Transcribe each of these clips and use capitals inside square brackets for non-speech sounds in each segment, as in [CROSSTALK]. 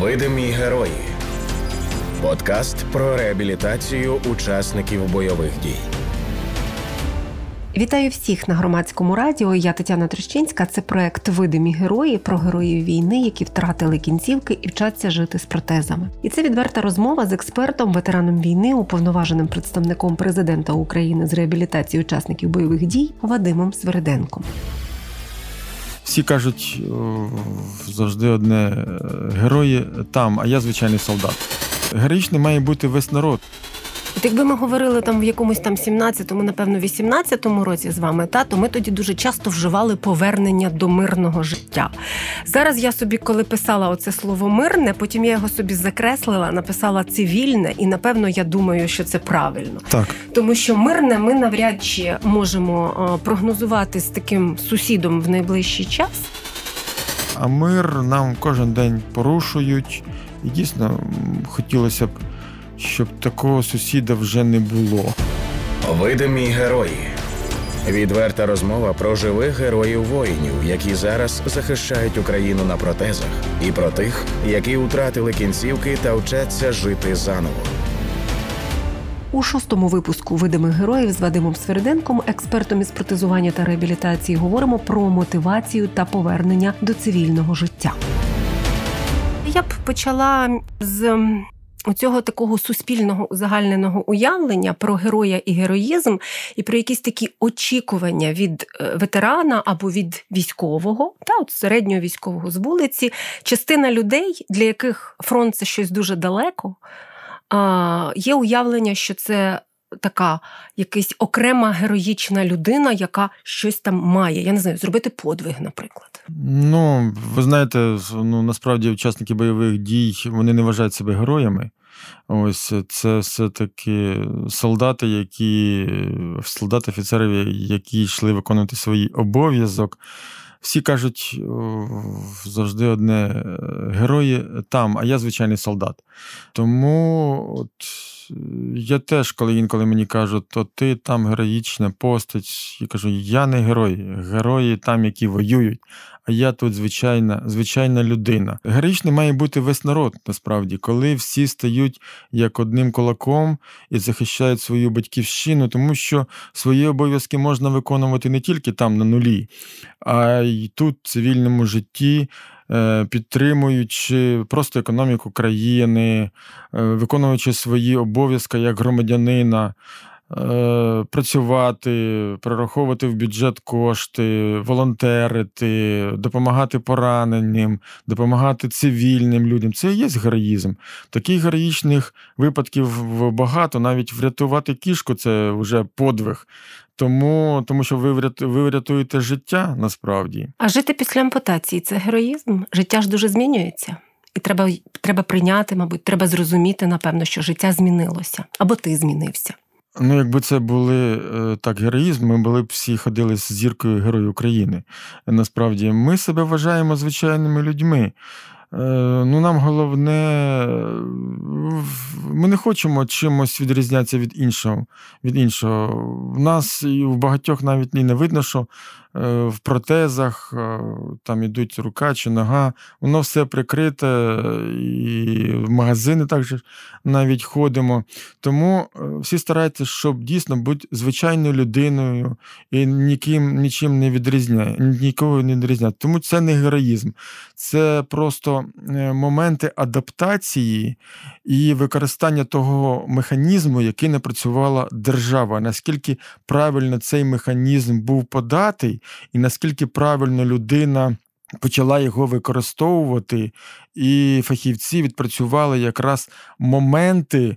Видимі герої. Подкаст про реабілітацію учасників бойових дій. Вітаю всіх на громадському радіо. Я Тетяна Трещинська. Це проект Видимі герої про героїв війни, які втратили кінцівки і вчаться жити з протезами. І це відверта розмова з експертом, ветераном війни, уповноваженим представником президента України з реабілітації учасників бойових дій Вадимом Свериденком. Всі кажуть завжди одне герої там, а я звичайний солдат. Героїчний має бути весь народ. От якби ми говорили там в якомусь там 17-му, напевно, 18-му році з вами, та то ми тоді дуже часто вживали повернення до мирного життя. Зараз я собі, коли писала оце слово мирне, потім я його собі закреслила, написала цивільне, і напевно я думаю, що це правильно. Так. Тому що мирне ми навряд чи можемо прогнозувати з таким сусідом в найближчий час. А мир нам кожен день порушують, і дійсно хотілося б щоб такого сусіда вже не було. Видимі герої. Відверта розмова про живих героїв воїнів, які зараз захищають Україну на протезах, і про тих, які втратили кінцівки та вчаться жити заново. У шостому випуску видимих героїв з Вадимом Свериденком, експертом із протезування та реабілітації, говоримо про мотивацію та повернення до цивільного життя. Я б почала з Оцього такого суспільного узагальненого уявлення про героя і героїзм, і про якісь такі очікування від е, ветерана або від військового, та от середнього військового з вулиці, частина людей, для яких фронт це щось дуже далеко, є уявлення, що це така якась окрема героїчна людина, яка щось там має. Я не знаю, зробити подвиг, наприклад. Ну, ви знаєте, ну насправді учасники бойових дій вони не вважають себе героями. Ось це все-таки солдати, які солдати, офіцери, які йшли виконувати свій обов'язок. Всі кажуть завжди одне герої там, а я звичайний солдат. Тому от я теж, коли інколи мені кажуть, то ти там героїчна постать, я кажу, я не герой, герої там, які воюють, а я тут звичайна звичайна людина. Героїчний має бути весь народ, насправді, коли всі стають як одним кулаком і захищають свою батьківщину, тому що свої обов'язки можна виконувати не тільки там на нулі, а й тут, в цивільному житті. Е, підтримуючи просто економіку країни, е, виконуючи свої обов'язки як громадянина. Е, працювати, прораховувати в бюджет кошти, волонтерити, допомагати пораненим, допомагати цивільним людям. Це і є героїзм. Таких героїчних випадків багато. Навіть врятувати кішку це вже подвиг. Тому тому що ви ви врятуєте життя насправді. А жити після ампутації це героїзм. Життя ж дуже змінюється. І треба треба прийняти, мабуть, треба зрозуміти, напевно, що життя змінилося або ти змінився. Ну, якби це були е, так героїзм, ми були б всі ходили з зіркою Герою України. Насправді, ми себе вважаємо звичайними людьми. Е, ну, Нам головне, ми не хочемо чимось відрізнятися від іншого. від іншого. В нас і в багатьох навіть не видно, що в протезах, е, там ідуть рука чи нога, воно все прикрите, і в магазини також навіть ходимо. Тому е, всі стараються, щоб дійсно бути звичайною людиною і ніким нічим не відрізняє, нікого не відрізняє. Тому це не героїзм, це просто моменти адаптації і використання того механізму, який не працювала держава. Наскільки правильно цей механізм був податий, і наскільки правильно людина почала його використовувати, і фахівці відпрацювали якраз моменти.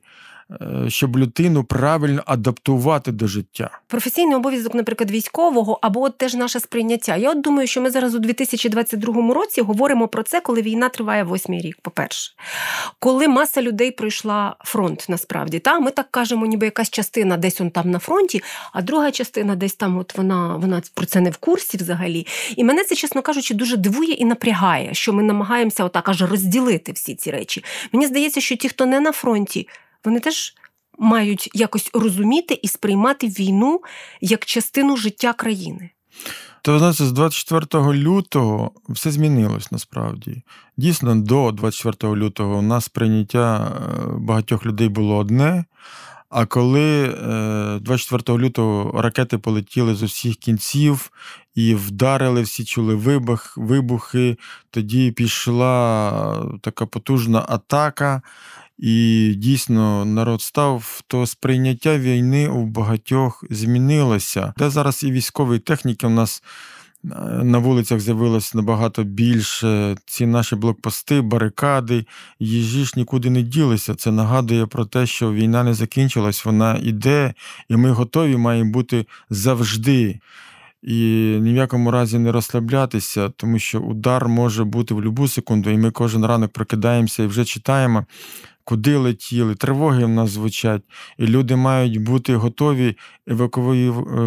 Е, щоб людину правильно адаптувати до життя. Професійний обов'язок, наприклад, військового або от теж наше сприйняття. Я от думаю, що ми зараз у 2022 році говоримо про це, коли війна триває восьмий рік. По-перше, коли маса людей пройшла фронт, насправді та ми так кажемо, ніби якась частина десь он там на фронті, а друга частина десь там, от вона вона про це не в курсі взагалі. І мене це, чесно кажучи, дуже дивує і напрягає, що ми намагаємося отак аж розділити всі ці речі. Мені здається, що ті, хто не на фронті вони теж мають якось розуміти і сприймати війну як частину життя країни. То знаєте, з 24 лютого все змінилось насправді. Дійсно, до 24 лютого у нас прийняття е, багатьох людей було одне. А коли 24 лютого ракети полетіли з усіх кінців і вдарили, всі чули вибух, вибухи, тоді пішла така потужна атака, і дійсно народ став, то сприйняття війни у багатьох змінилося. Де зараз і військової техніки у нас. На вулицях з'явилось набагато більше. Ці наші блокпости, барикади, їжі ж нікуди не ділися. Це нагадує про те, що війна не закінчилась, вона іде, і ми готові маємо бути завжди. І ні в якому разі не розслаблятися, тому що удар може бути в будь-яку секунду, і ми кожен ранок прокидаємося і вже читаємо куди летіли, тривоги в нас звучать, і люди мають бути готові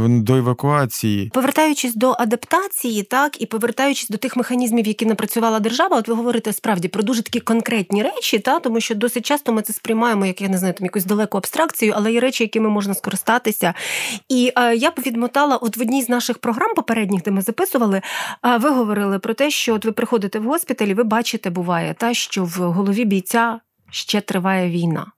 до евакуації. Повертаючись до адаптації, так і повертаючись до тих механізмів, які напрацювала держава, от ви говорите справді про дуже такі конкретні речі, та тому що досить часто ми це сприймаємо, як я не знаю, там якусь далеку абстракцію, але є речі, якими можна скористатися. І е, я б відмотала, от в одній з наших програм попередніх, де ми записували, е, ви говорили про те, що от ви приходите в госпіталь, ви бачите, буває, та що в голові бійця ще триває війна.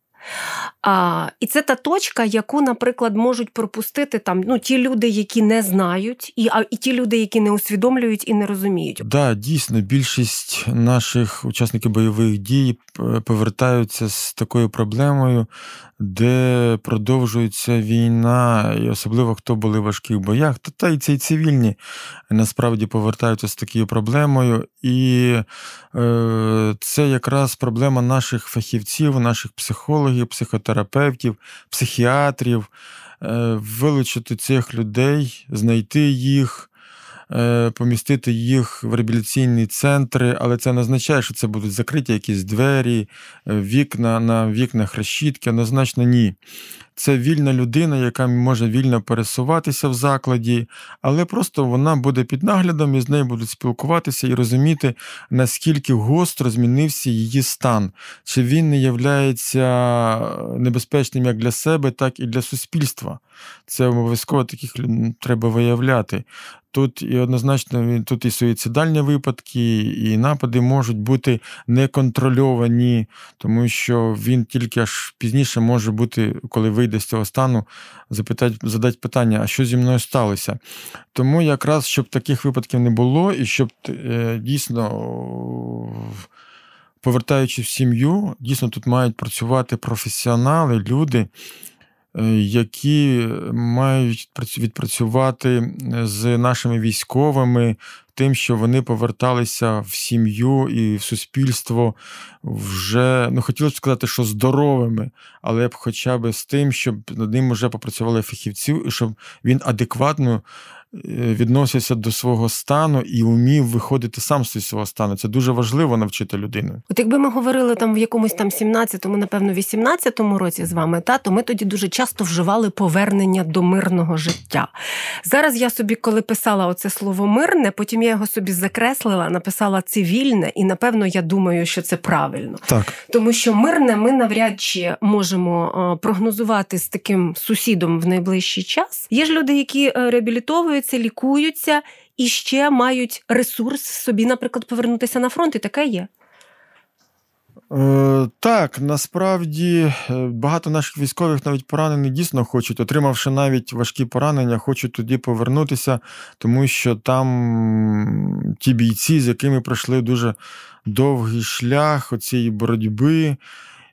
А, І це та точка, яку, наприклад, можуть пропустити там ну, ті люди, які не знають, і а, і ті люди, які не усвідомлюють і не розуміють. Так, да, дійсно, більшість наших учасників бойових дій повертаються з такою проблемою, де продовжується війна, і особливо хто були в важких боях, то та й ці цивільні насправді повертаються з такою проблемою. І е, це якраз проблема наших фахівців, наших психологів, психотерапевтів, психіатрів, е, вилучити цих людей, знайти їх. Е, помістити їх в реабілітаційні центри, але це не означає, що це будуть закриті якісь двері, е, вікна на вікнах решітки. Однозначно, ні. Це вільна людина, яка може вільно пересуватися в закладі, але просто вона буде під наглядом і з нею будуть спілкуватися і розуміти, наскільки гостро змінився її стан, чи він не являється небезпечним як для себе, так і для суспільства. Це обов'язково таких треба виявляти. Тут і однозначно тут і суїцидальні випадки, і напади можуть бути неконтрольовані, тому що він тільки аж пізніше може бути, коли вийде з цього стану, запитати, задати питання, а що зі мною сталося. Тому якраз щоб таких випадків не було, і щоб е, дійсно. Повертаючись в сім'ю, дійсно тут мають працювати професіонали, люди, які мають відпрацювати з нашими військовими, тим, що вони поверталися в сім'ю і в суспільство вже ну хотілося б сказати, що здоровими, але б хоча б з тим, щоб над ним вже попрацювали фахівці, щоб він адекватно Е, відносився до свого стану і вмів виходити сам з свого стану. Це дуже важливо навчити людину. От якби ми говорили там в якомусь там 17-му, напевно, 18-му році з вами, та то ми тоді дуже часто вживали повернення до мирного життя. Зараз я собі, коли писала оце слово мирне, потім я його собі закреслила, написала цивільне, і напевно я думаю, що це правильно. Так. Тому що мирне ми навряд чи можемо прогнозувати з таким сусідом в найближчий час. Є ж люди, які е, реабілітовують лікуються, лікуються і ще мають ресурс собі, наприклад, повернутися на фронт, і таке є. Е, так, насправді е, багато наших військових навіть поранені дійсно хочуть, отримавши навіть важкі поранення, хочуть тоді повернутися, тому що там ті бійці, з якими пройшли дуже довгий шлях оцієї боротьби,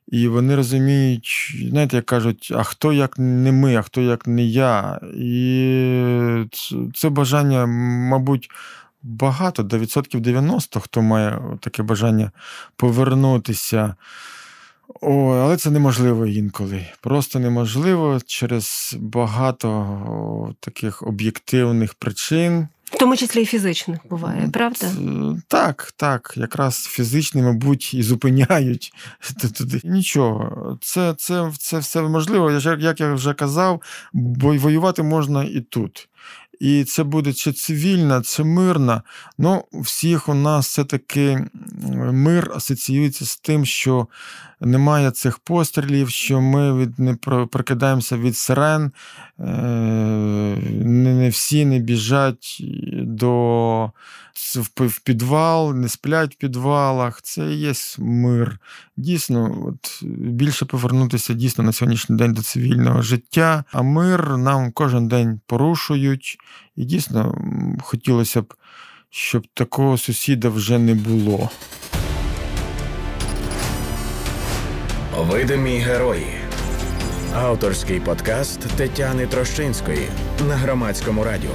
і вони розуміють, знаєте, як кажуть, а хто як не ми, а хто як не я. І це бажання, мабуть, багато, до відсотків 90, хто має таке бажання повернутися. О, Але це неможливо інколи. Просто неможливо через багато таких об'єктивних причин. В тому числі і фізичних буває, правда? Так, так. Якраз фізичні, мабуть, і зупиняють [LAUGHS] туди. Нічого, це це, це все можливо. Як я вже казав, воювати можна і тут. І це буде чи цивільна, чи мирна. Ну, всіх у нас все-таки мир асоціюється з тим, що немає цих пострілів, що ми від, не прокидаємося від сирен, не, не всі не біжать до в підвал, не сплять в підвалах. Це є мир. Дійсно, от більше повернутися дійсно на сьогоднішній день до цивільного життя, а мир нам кожен день порушують. І дійсно хотілося б, щоб такого сусіда вже не було. Видимі герої. Авторський подкаст Тетяни Трощинської на громадському радіо.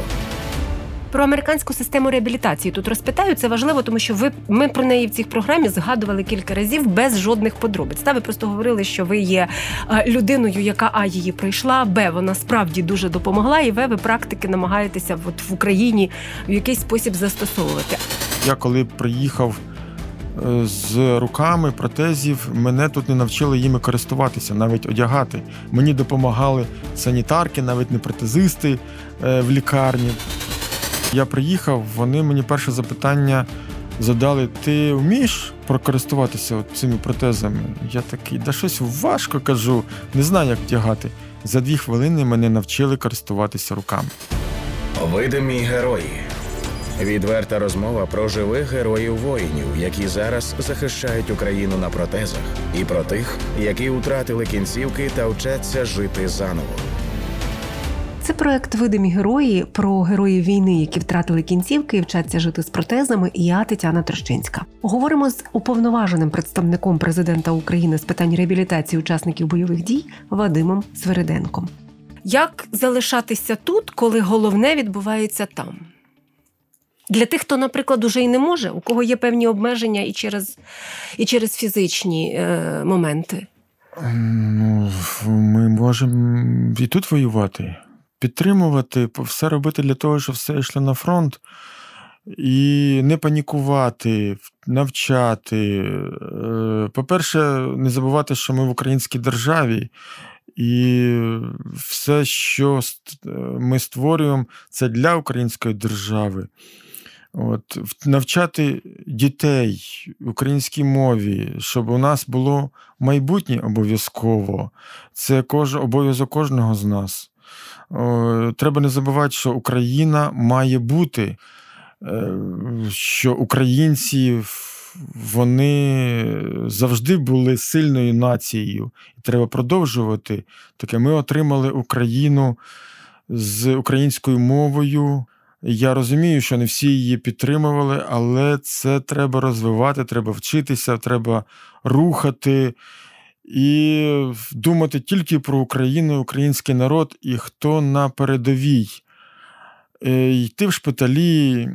Про американську систему реабілітації тут розпитаю. Це важливо, тому що ви ми про неї в цій програмі згадували кілька разів без жодних подробиць. Та ви просто говорили, що ви є е, людиною, яка а її пройшла, б вона справді дуже допомогла, і ви, ви практики намагаєтеся от в Україні в якийсь спосіб застосовувати. Я коли приїхав. З руками протезів мене тут не навчили їми користуватися, навіть одягати. Мені допомагали санітарки, навіть не протезисти е, в лікарні. Я приїхав, вони мені перше запитання задали: ти вмієш прокористуватися цими протезами? Я такий, да щось важко кажу, не знаю, як вдягати. За дві хвилини мене навчили користуватися руками. Видимі герої. Відверта розмова про живих героїв воїнів, які зараз захищають Україну на протезах, і про тих, які втратили кінцівки та вчаться жити заново. Це проект Видимі герої про героїв війни, які втратили кінцівки і вчаться жити з протезами. І я Тетяна Трощинська. Говоримо з уповноваженим представником президента України з питань реабілітації учасників бойових дій Вадимом Свериденком. Як залишатися тут, коли головне відбувається там? Для тих, хто, наприклад, уже і не може, у кого є певні обмеження і через і через фізичні е, моменти. Ну, Ми можемо і тут воювати підтримувати, все робити для того, щоб все йшло на фронт. І не панікувати, навчати. Е, по-перше, не забувати, що ми в українській державі, і все, що ми створюємо, це для української держави. От, Навчати дітей українській мові, щоб у нас було майбутнє обов'язково. Це кож, обов'язок кожного з нас. Треба не забувати, що Україна має бути, е, що українці вони завжди були сильною нацією, і треба продовжувати таке. Ми отримали Україну з українською мовою. Я розумію, що не всі її підтримували, але це треба розвивати, треба вчитися, треба рухати і думати тільки про Україну, український народ і хто на передовій. Е, йти в шпиталі,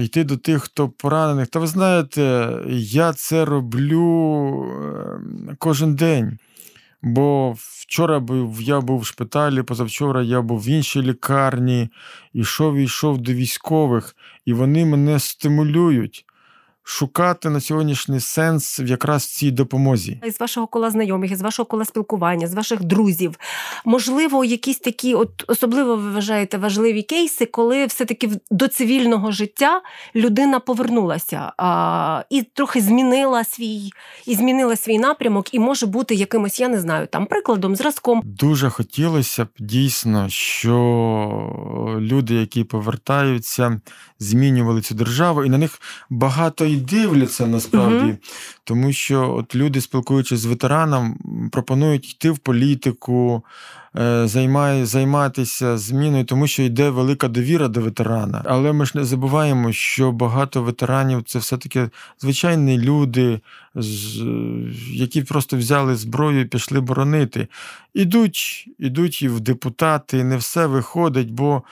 йти до тих, хто поранених. Та ви знаєте, я це роблю ем, кожен день. Бо вчора був, я був в шпиталі, позавчора я був в іншій лікарні, ішов і йшов до військових, і вони мене стимулюють шукати на сьогоднішній сенс якраз в цій допомозі. Із вашого кола знайомих, із вашого кола спілкування, з ваших друзів. Можливо, якісь такі, от особливо ви вважаєте важливі кейси, коли все-таки до цивільного життя людина повернулася а, і трохи змінила свій і змінила свій напрямок, і може бути якимось, я не знаю, там прикладом, зразком. Дуже хотілося б дійсно, що люди, які повертаються, змінювали цю державу, і на них багато і дивляться насправді, угу. тому що от люди, спілкуючись з ветераном, пропонують йти в політику, е, займає, займатися зміною, тому що йде велика довіра до ветерана. Але ми ж не забуваємо, що багато ветеранів це все-таки звичайні люди, які просто взяли зброю і пішли боронити. Ідуть, ідуть і в депутати, не все виходить, бо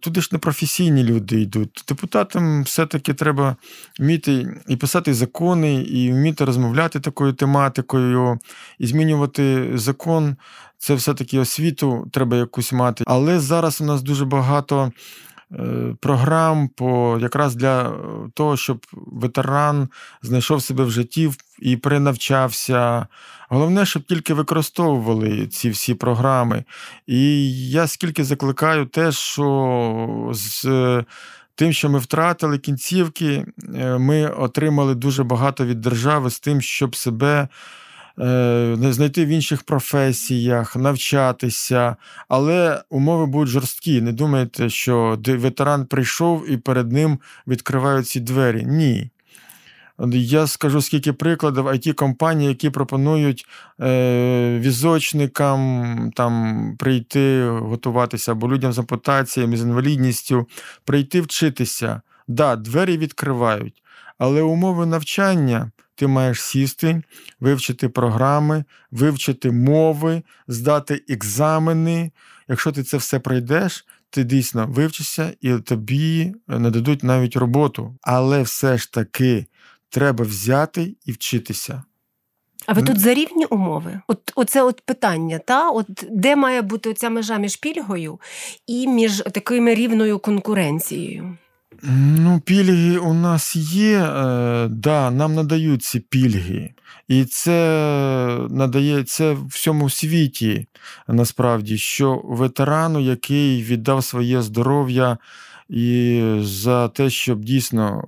туди ж не професійні люди йдуть. Депутатам все-таки треба вміти і писати закони, і вміти розмовляти такою тематикою, і змінювати закон. Це все-таки освіту треба якусь мати. Але зараз у нас дуже багато Е, програм по якраз для того, щоб ветеран знайшов себе в житті і перенавчався. Головне, щоб тільки використовували ці всі програми. І я скільки закликаю те, що з тим, що ми втратили кінцівки, е, ми отримали дуже багато від держави з тим, щоб себе. е, знайти в інших професіях, навчатися, але умови будуть жорсткі. Не думайте, що ветеран прийшов і перед ним відкривають ці двері. Ні. Я скажу скільки прикладів it компаній які пропонують е, візочникам там прийти готуватися або людям з ампутаціями, з інвалідністю, прийти вчитися. Да, двері відкривають, але умови навчання ти маєш сісти, вивчити програми, вивчити мови, здати екзамени. Якщо ти це все пройдеш, ти дійсно вивчишся і тобі нададуть навіть роботу. Але все ж таки треба взяти і вчитися. А ви тут за рівні умови? От оце от питання, та от де має бути оця межа між пільгою і між такою рівною конкуренцією? Ну, пільги у нас є, е, да, нам надають ці пільги. І це надає це в всьому світі насправді, що ветерану, який віддав своє здоров'я і за те, щоб дійсно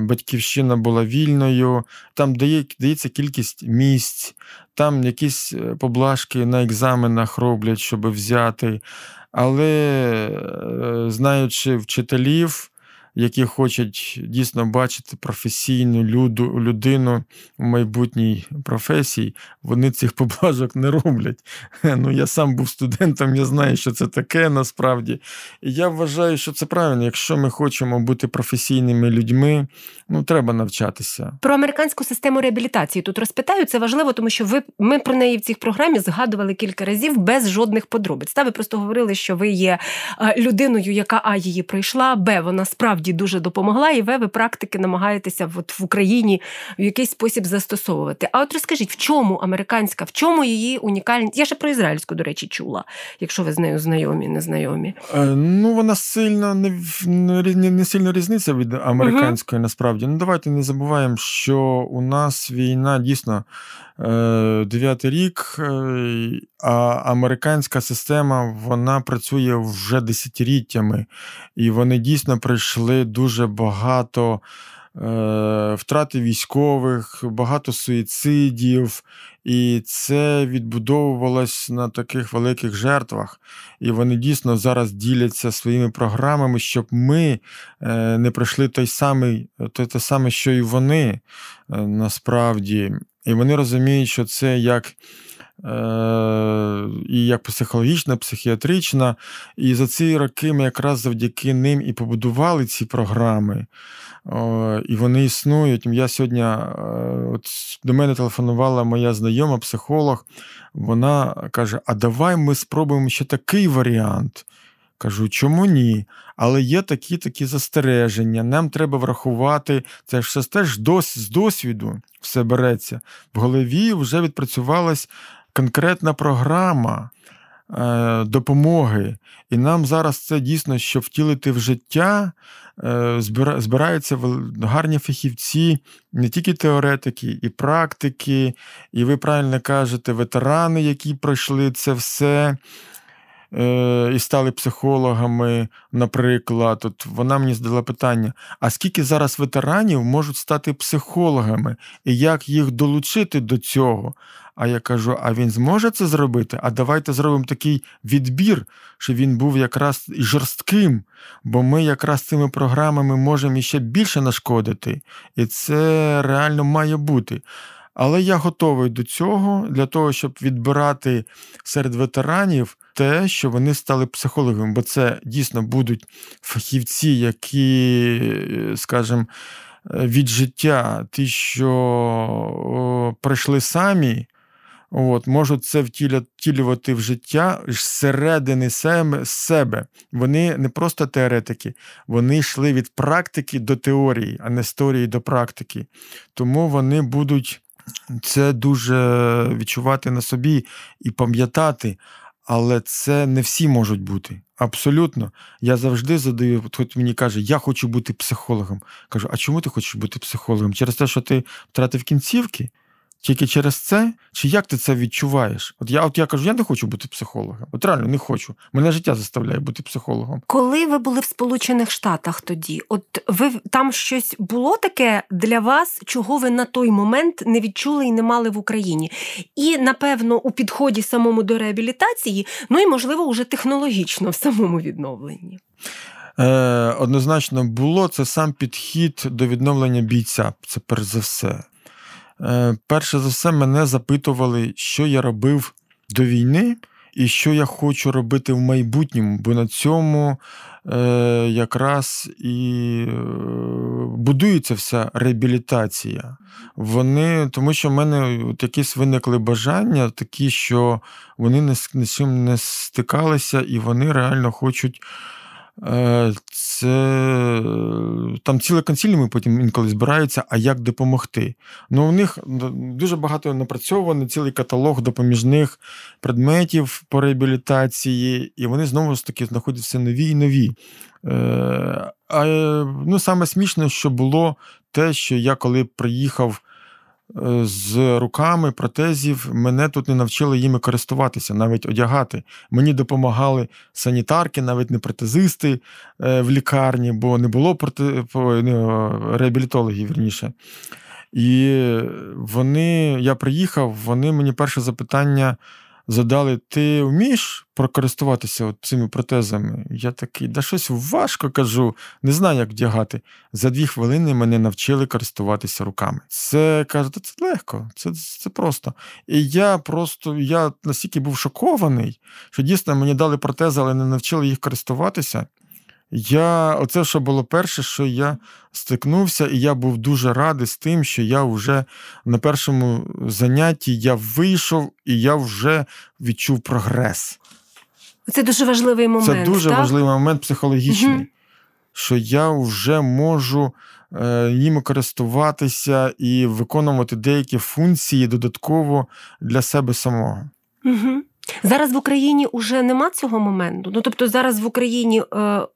е, батьківщина була вільною, там дає, дається кількість місць, там якісь е, поблажки на екзаменах роблять, щоб взяти. Але е, знаючи вчителів, які хочуть дійсно бачити професійну люду, людину в майбутній професії, вони цих [LAUGHS] поблажок не роблять. [LAUGHS] Ну, Я сам був студентом, я знаю, що це таке насправді. І я вважаю, що це правильно. Якщо ми хочемо бути професійними людьми, ну треба навчатися. Про американську систему реабілітації тут розпитаю. Це важливо, тому що ви ми про неї в цій програмі згадували кілька разів без жодних подробиць. Та ви просто говорили, що ви є людиною, яка а її пройшла, б вона справді справді дуже допомогла, і ви, ви практики намагаєтеся от в Україні в якийсь спосіб застосовувати. А от розкажіть, в чому американська, в чому її унікальність? Я ще про ізраїльську, до речі, чула, якщо ви з нею знайомі, не знайомі. Е, ну, вона сильно не не, не сильно різниця від американської, uh насправді. Ну, давайте не забуваємо, що у нас війна дійсно. Е, дев'ятий рік, е, а американська система вона працює вже десятиліттями, і вони дійсно пройшли дуже багато е, втрати військових, багато суїцидів, і це відбудовувалось на таких великих жертвах. І вони дійсно зараз діляться своїми програмами, щоб ми не пройшли той самий, те саме, що і вони насправді. І вони розуміють, що це як е, і як психологічна, психіатрична. І за ці роки ми якраз завдяки ним і побудували ці програми. І вони існують. Я сьогодні е, от до мене телефонувала моя знайома психолог. Вона каже: А давай ми спробуємо ще такий варіант. Кажу, чому ні? Але є такі такі застереження. Нам треба врахувати, це все теж дос, з досвіду все береться. В голові вже відпрацювалась конкретна програма е, допомоги. І нам зараз це дійсно, щоб втілити в життя, е, збираються гарні фахівці, не тільки теоретики, і практики, і ви правильно кажете, ветерани, які пройшли це все. Е, і стали психологами, наприклад, От вона мені задала питання: а скільки зараз ветеранів можуть стати психологами, і як їх долучити до цього? А я кажу: а він зможе це зробити? А давайте зробимо такий відбір, що він був якраз жорстким, бо ми якраз цими програмами можемо іще більше нашкодити, і це реально має бути. Але я готовий до цього для того, щоб відбирати серед ветеранів те, що вони стали психологами, бо це дійсно будуть фахівці, які, скажімо, від життя, ті, що прийшли самі. От, Можуть це втілювати в життя зсередини себе. Вони не просто теоретики, вони йшли від практики до теорії, а не з теорії до практики. Тому вони будуть це дуже відчувати на собі і пам'ятати, але це не всі можуть бути. Абсолютно. Я завжди задаю, хоч мені каже, я хочу бути психологом. Кажу, а чому ти хочеш бути психологом? Через те, що ти втратив кінцівки? Тільки через це, чи як ти це відчуваєш? От я от я кажу, я не хочу бути психологом. От реально не хочу. Мене життя заставляє бути психологом. Коли ви були в Сполучених Штатах тоді, от ви там щось було таке для вас, чого ви на той момент не відчули і не мали в Україні? І напевно у підході самому до реабілітації, ну і можливо, уже технологічно в самому відновленні. Е, Однозначно було це сам підхід до відновлення бійця. Це перш за все. Е, Перше за все, мене запитували, що я робив до війни і що я хочу робити в майбутньому, бо на цьому е, якраз і е, будується вся реабілітація. Вони, тому що в мене от якісь виникли бажання, такі, що вони не з чим не стикалися, і вони реально хочуть. Е, Це там ціле консіліуми потім інколи збираються, а як допомогти. Ну, у них дуже багато напрацьовано, цілий каталог допоміжних предметів по реабілітації, і вони знову ж таки знаходять все нові і нові. Е, А ну, саме смішне, що було те, що я коли приїхав е, з руками протезів, мене тут не навчили їми користуватися, навіть одягати. Мені допомагали санітарки, навіть не протезисти е, в лікарні, бо не було реабілітологів верніше. І вони, я приїхав, вони мені перше запитання задали: ти вмієш прокористуватися цими протезами? Я такий, да щось важко кажу, не знаю, як вдягати. За дві хвилини мене навчили користуватися руками. Це каже, «Та це легко, це, це просто. І я просто я настільки був шокований, що дійсно мені дали протези, але не навчили їх користуватися. Я, оце що було перше, що я стикнувся, і я був дуже радий з тим, що я вже на першому занятті я вийшов і я вже відчув прогрес. Це дуже важливий момент. Це дуже так? важливий момент психологічний, Мгм. що я вже можу е, їм користуватися і виконувати деякі функції додатково для себе самого. Угу. Зараз в Україні вже нема цього моменту. Ну тобто зараз в Україні е,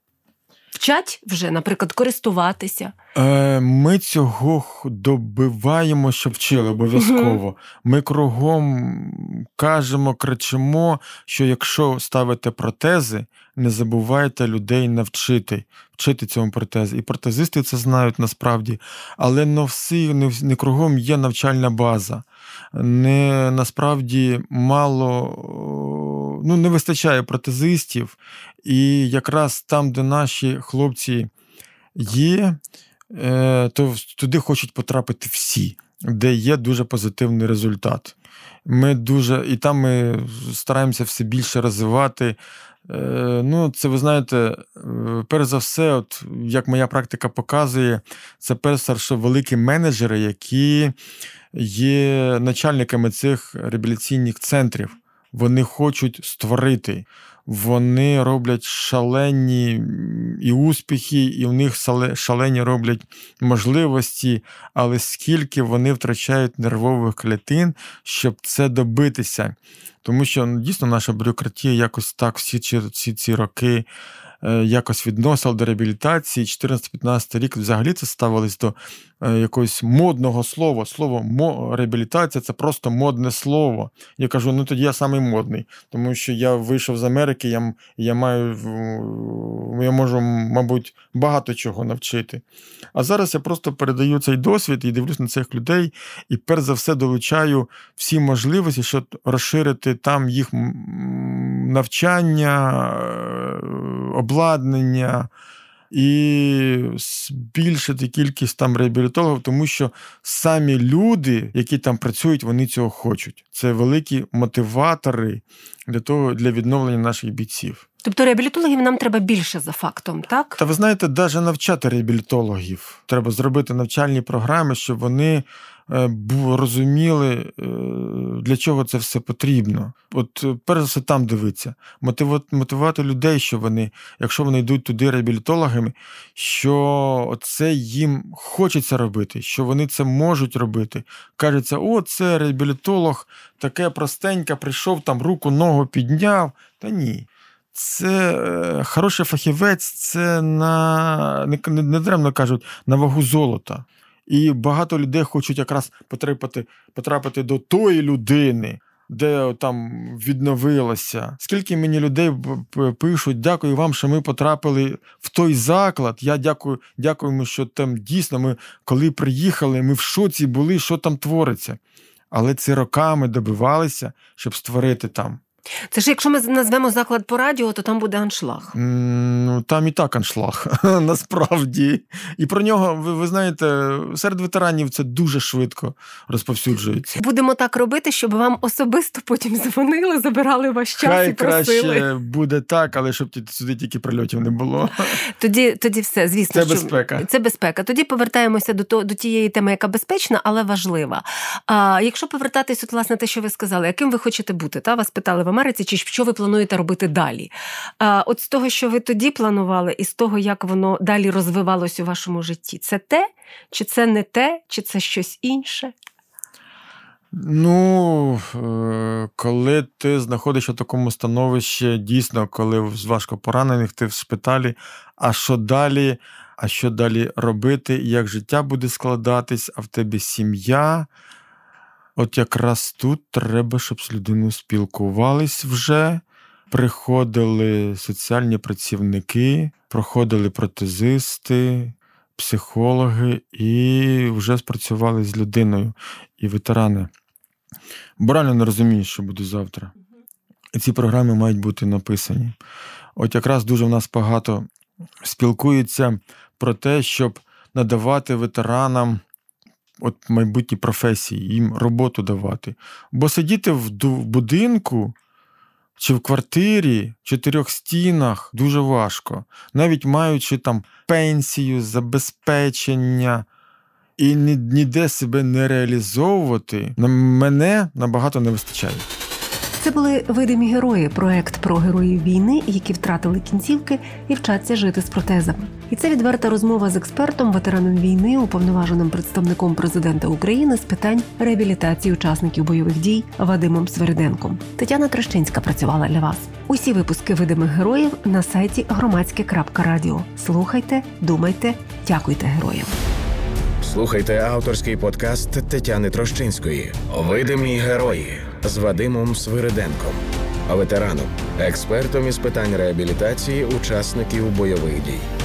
вчать вже, наприклад, користуватися. Е, Ми цього добиваємо, щоб вчили обов'язково. Ми кругом кажемо, кричимо, що якщо ставите протези, не забувайте людей навчити, вчити цьому протезу. І протезисти це знають насправді, але не всі, не, не кругом є навчальна база. Не насправді мало, ну не вистачає протезистів, і якраз там, де наші хлопці є, е, то туди хочуть потрапити всі, де є дуже позитивний результат. Ми дуже, і там ми стараємося все більше розвивати. Е, Ну, це ви знаєте, е, перш за все, от як моя практика показує, це перш за все великі менеджери, які є начальниками цих реабілітаційних центрів. Вони хочуть створити, вони роблять шалені і успіхи, і в них шалені роблять можливості, але скільки вони втрачають нервових клітин, щоб це добитися. Тому що ну, дійсно наша бюрократія якось так всі ці, всі ці роки е, якось відносила до реабілітації. 14-15 рік взагалі це ставилось до якогось модного слова. Слово мо, реабілітація це просто модне слово. Я кажу, ну тоді я самий модний, тому що я вийшов з Америки, я, я маю я можу, мабуть, багато чого навчити. А зараз я просто передаю цей досвід і дивлюсь на цих людей, і перш за все долучаю всі можливості, щоб розширити там їх навчання, е, обладнання. І збільшити кількість там реабілітологів, тому що самі люди, які там працюють, вони цього хочуть. Це великі мотиватори для того для відновлення наших бійців. Тобто реабілітологів нам треба більше за фактом, так? Та ви знаєте, навіть навчати реабілітологів. Треба зробити навчальні програми, щоб вони е, розуміли, е, для чого це все потрібно. От е, перш за все там мотивувати, мотивувати людей, що вони, якщо вони йдуть туди реабілітологами, що це їм хочеться робити, що вони це можуть робити. Кажеться, о, це реабілітолог, таке простеньке, прийшов там руку, ногу підняв. Та ні. Це е, хороший фахівець, це на не, не, кажуть на вагу золота. І багато людей хочуть якраз потрапити, потрапити до тої людини, де там відновилося. Скільки мені людей пишуть, дякую вам, що ми потрапили в той заклад. Я дякую, дякуємо, що там дійсно ми, коли приїхали, ми в шоці були, що там твориться. Але це роками добивалися, щоб створити там. Це ж якщо ми назвемо заклад по радіо, то там буде аншлаг. Ну, там і так аншлаг, [LAUGHS] насправді. І про нього, ви, ви знаєте, серед ветеранів це дуже швидко розповсюджується. Будемо так робити, щоб вам особисто потім дзвонили, забирали ваш час і просили. краще буде так, але щоб сюди тільки прильотів не було. [LAUGHS] Тоді, тоді все, звісно, Це що безпека. Це безпека. Тоді повертаємося до то, до тієї теми, яка безпечна, але важлива. А якщо повертатись, от власне те, що ви сказали, яким ви хочете бути? Та вас питали Америці, чи що ви плануєте робити далі? От з того, що ви тоді планували, і з того, як воно далі розвивалось у вашому житті, це те, чи це не те, чи це щось інше? Ну, е, коли ти знаходишся в такому становищі, дійсно, коли з важко поранених, ти в шпиталі, а що далі? А що далі робити, як життя буде складатись, а в тебе сім'я. От якраз тут треба, щоб з людиною спілкувались вже. Приходили соціальні працівники, проходили протезисти, психологи і вже спрацювали з людиною і ветерани. Бо реально не розумієш, що буде завтра. І ці програми мають бути написані. От якраз дуже в нас багато спілкуються про те, щоб надавати ветеранам от майбутні професії, їм роботу давати. Бо сидіти в будинку чи в квартирі, в чотирьох стінах дуже важко, навіть маючи там пенсію, забезпечення і ніде себе не реалізовувати, на мене набагато не вистачає. Це були видимі герої, проект про героїв війни, які втратили кінцівки і вчаться жити з протезами. І це відверта розмова з експертом, ветераном війни, уповноваженим представником президента України з питань реабілітації учасників бойових дій Вадимом Свериденком. Тетяна Трещинська працювала для вас. Усі випуски видимих героїв на сайті громадське.радіо. Слухайте, думайте, дякуйте героям. Слухайте авторський подкаст Тетяни Трощинської Видимі герої з Вадимом Свириденком, ветераном, експертом із питань реабілітації учасників бойових дій.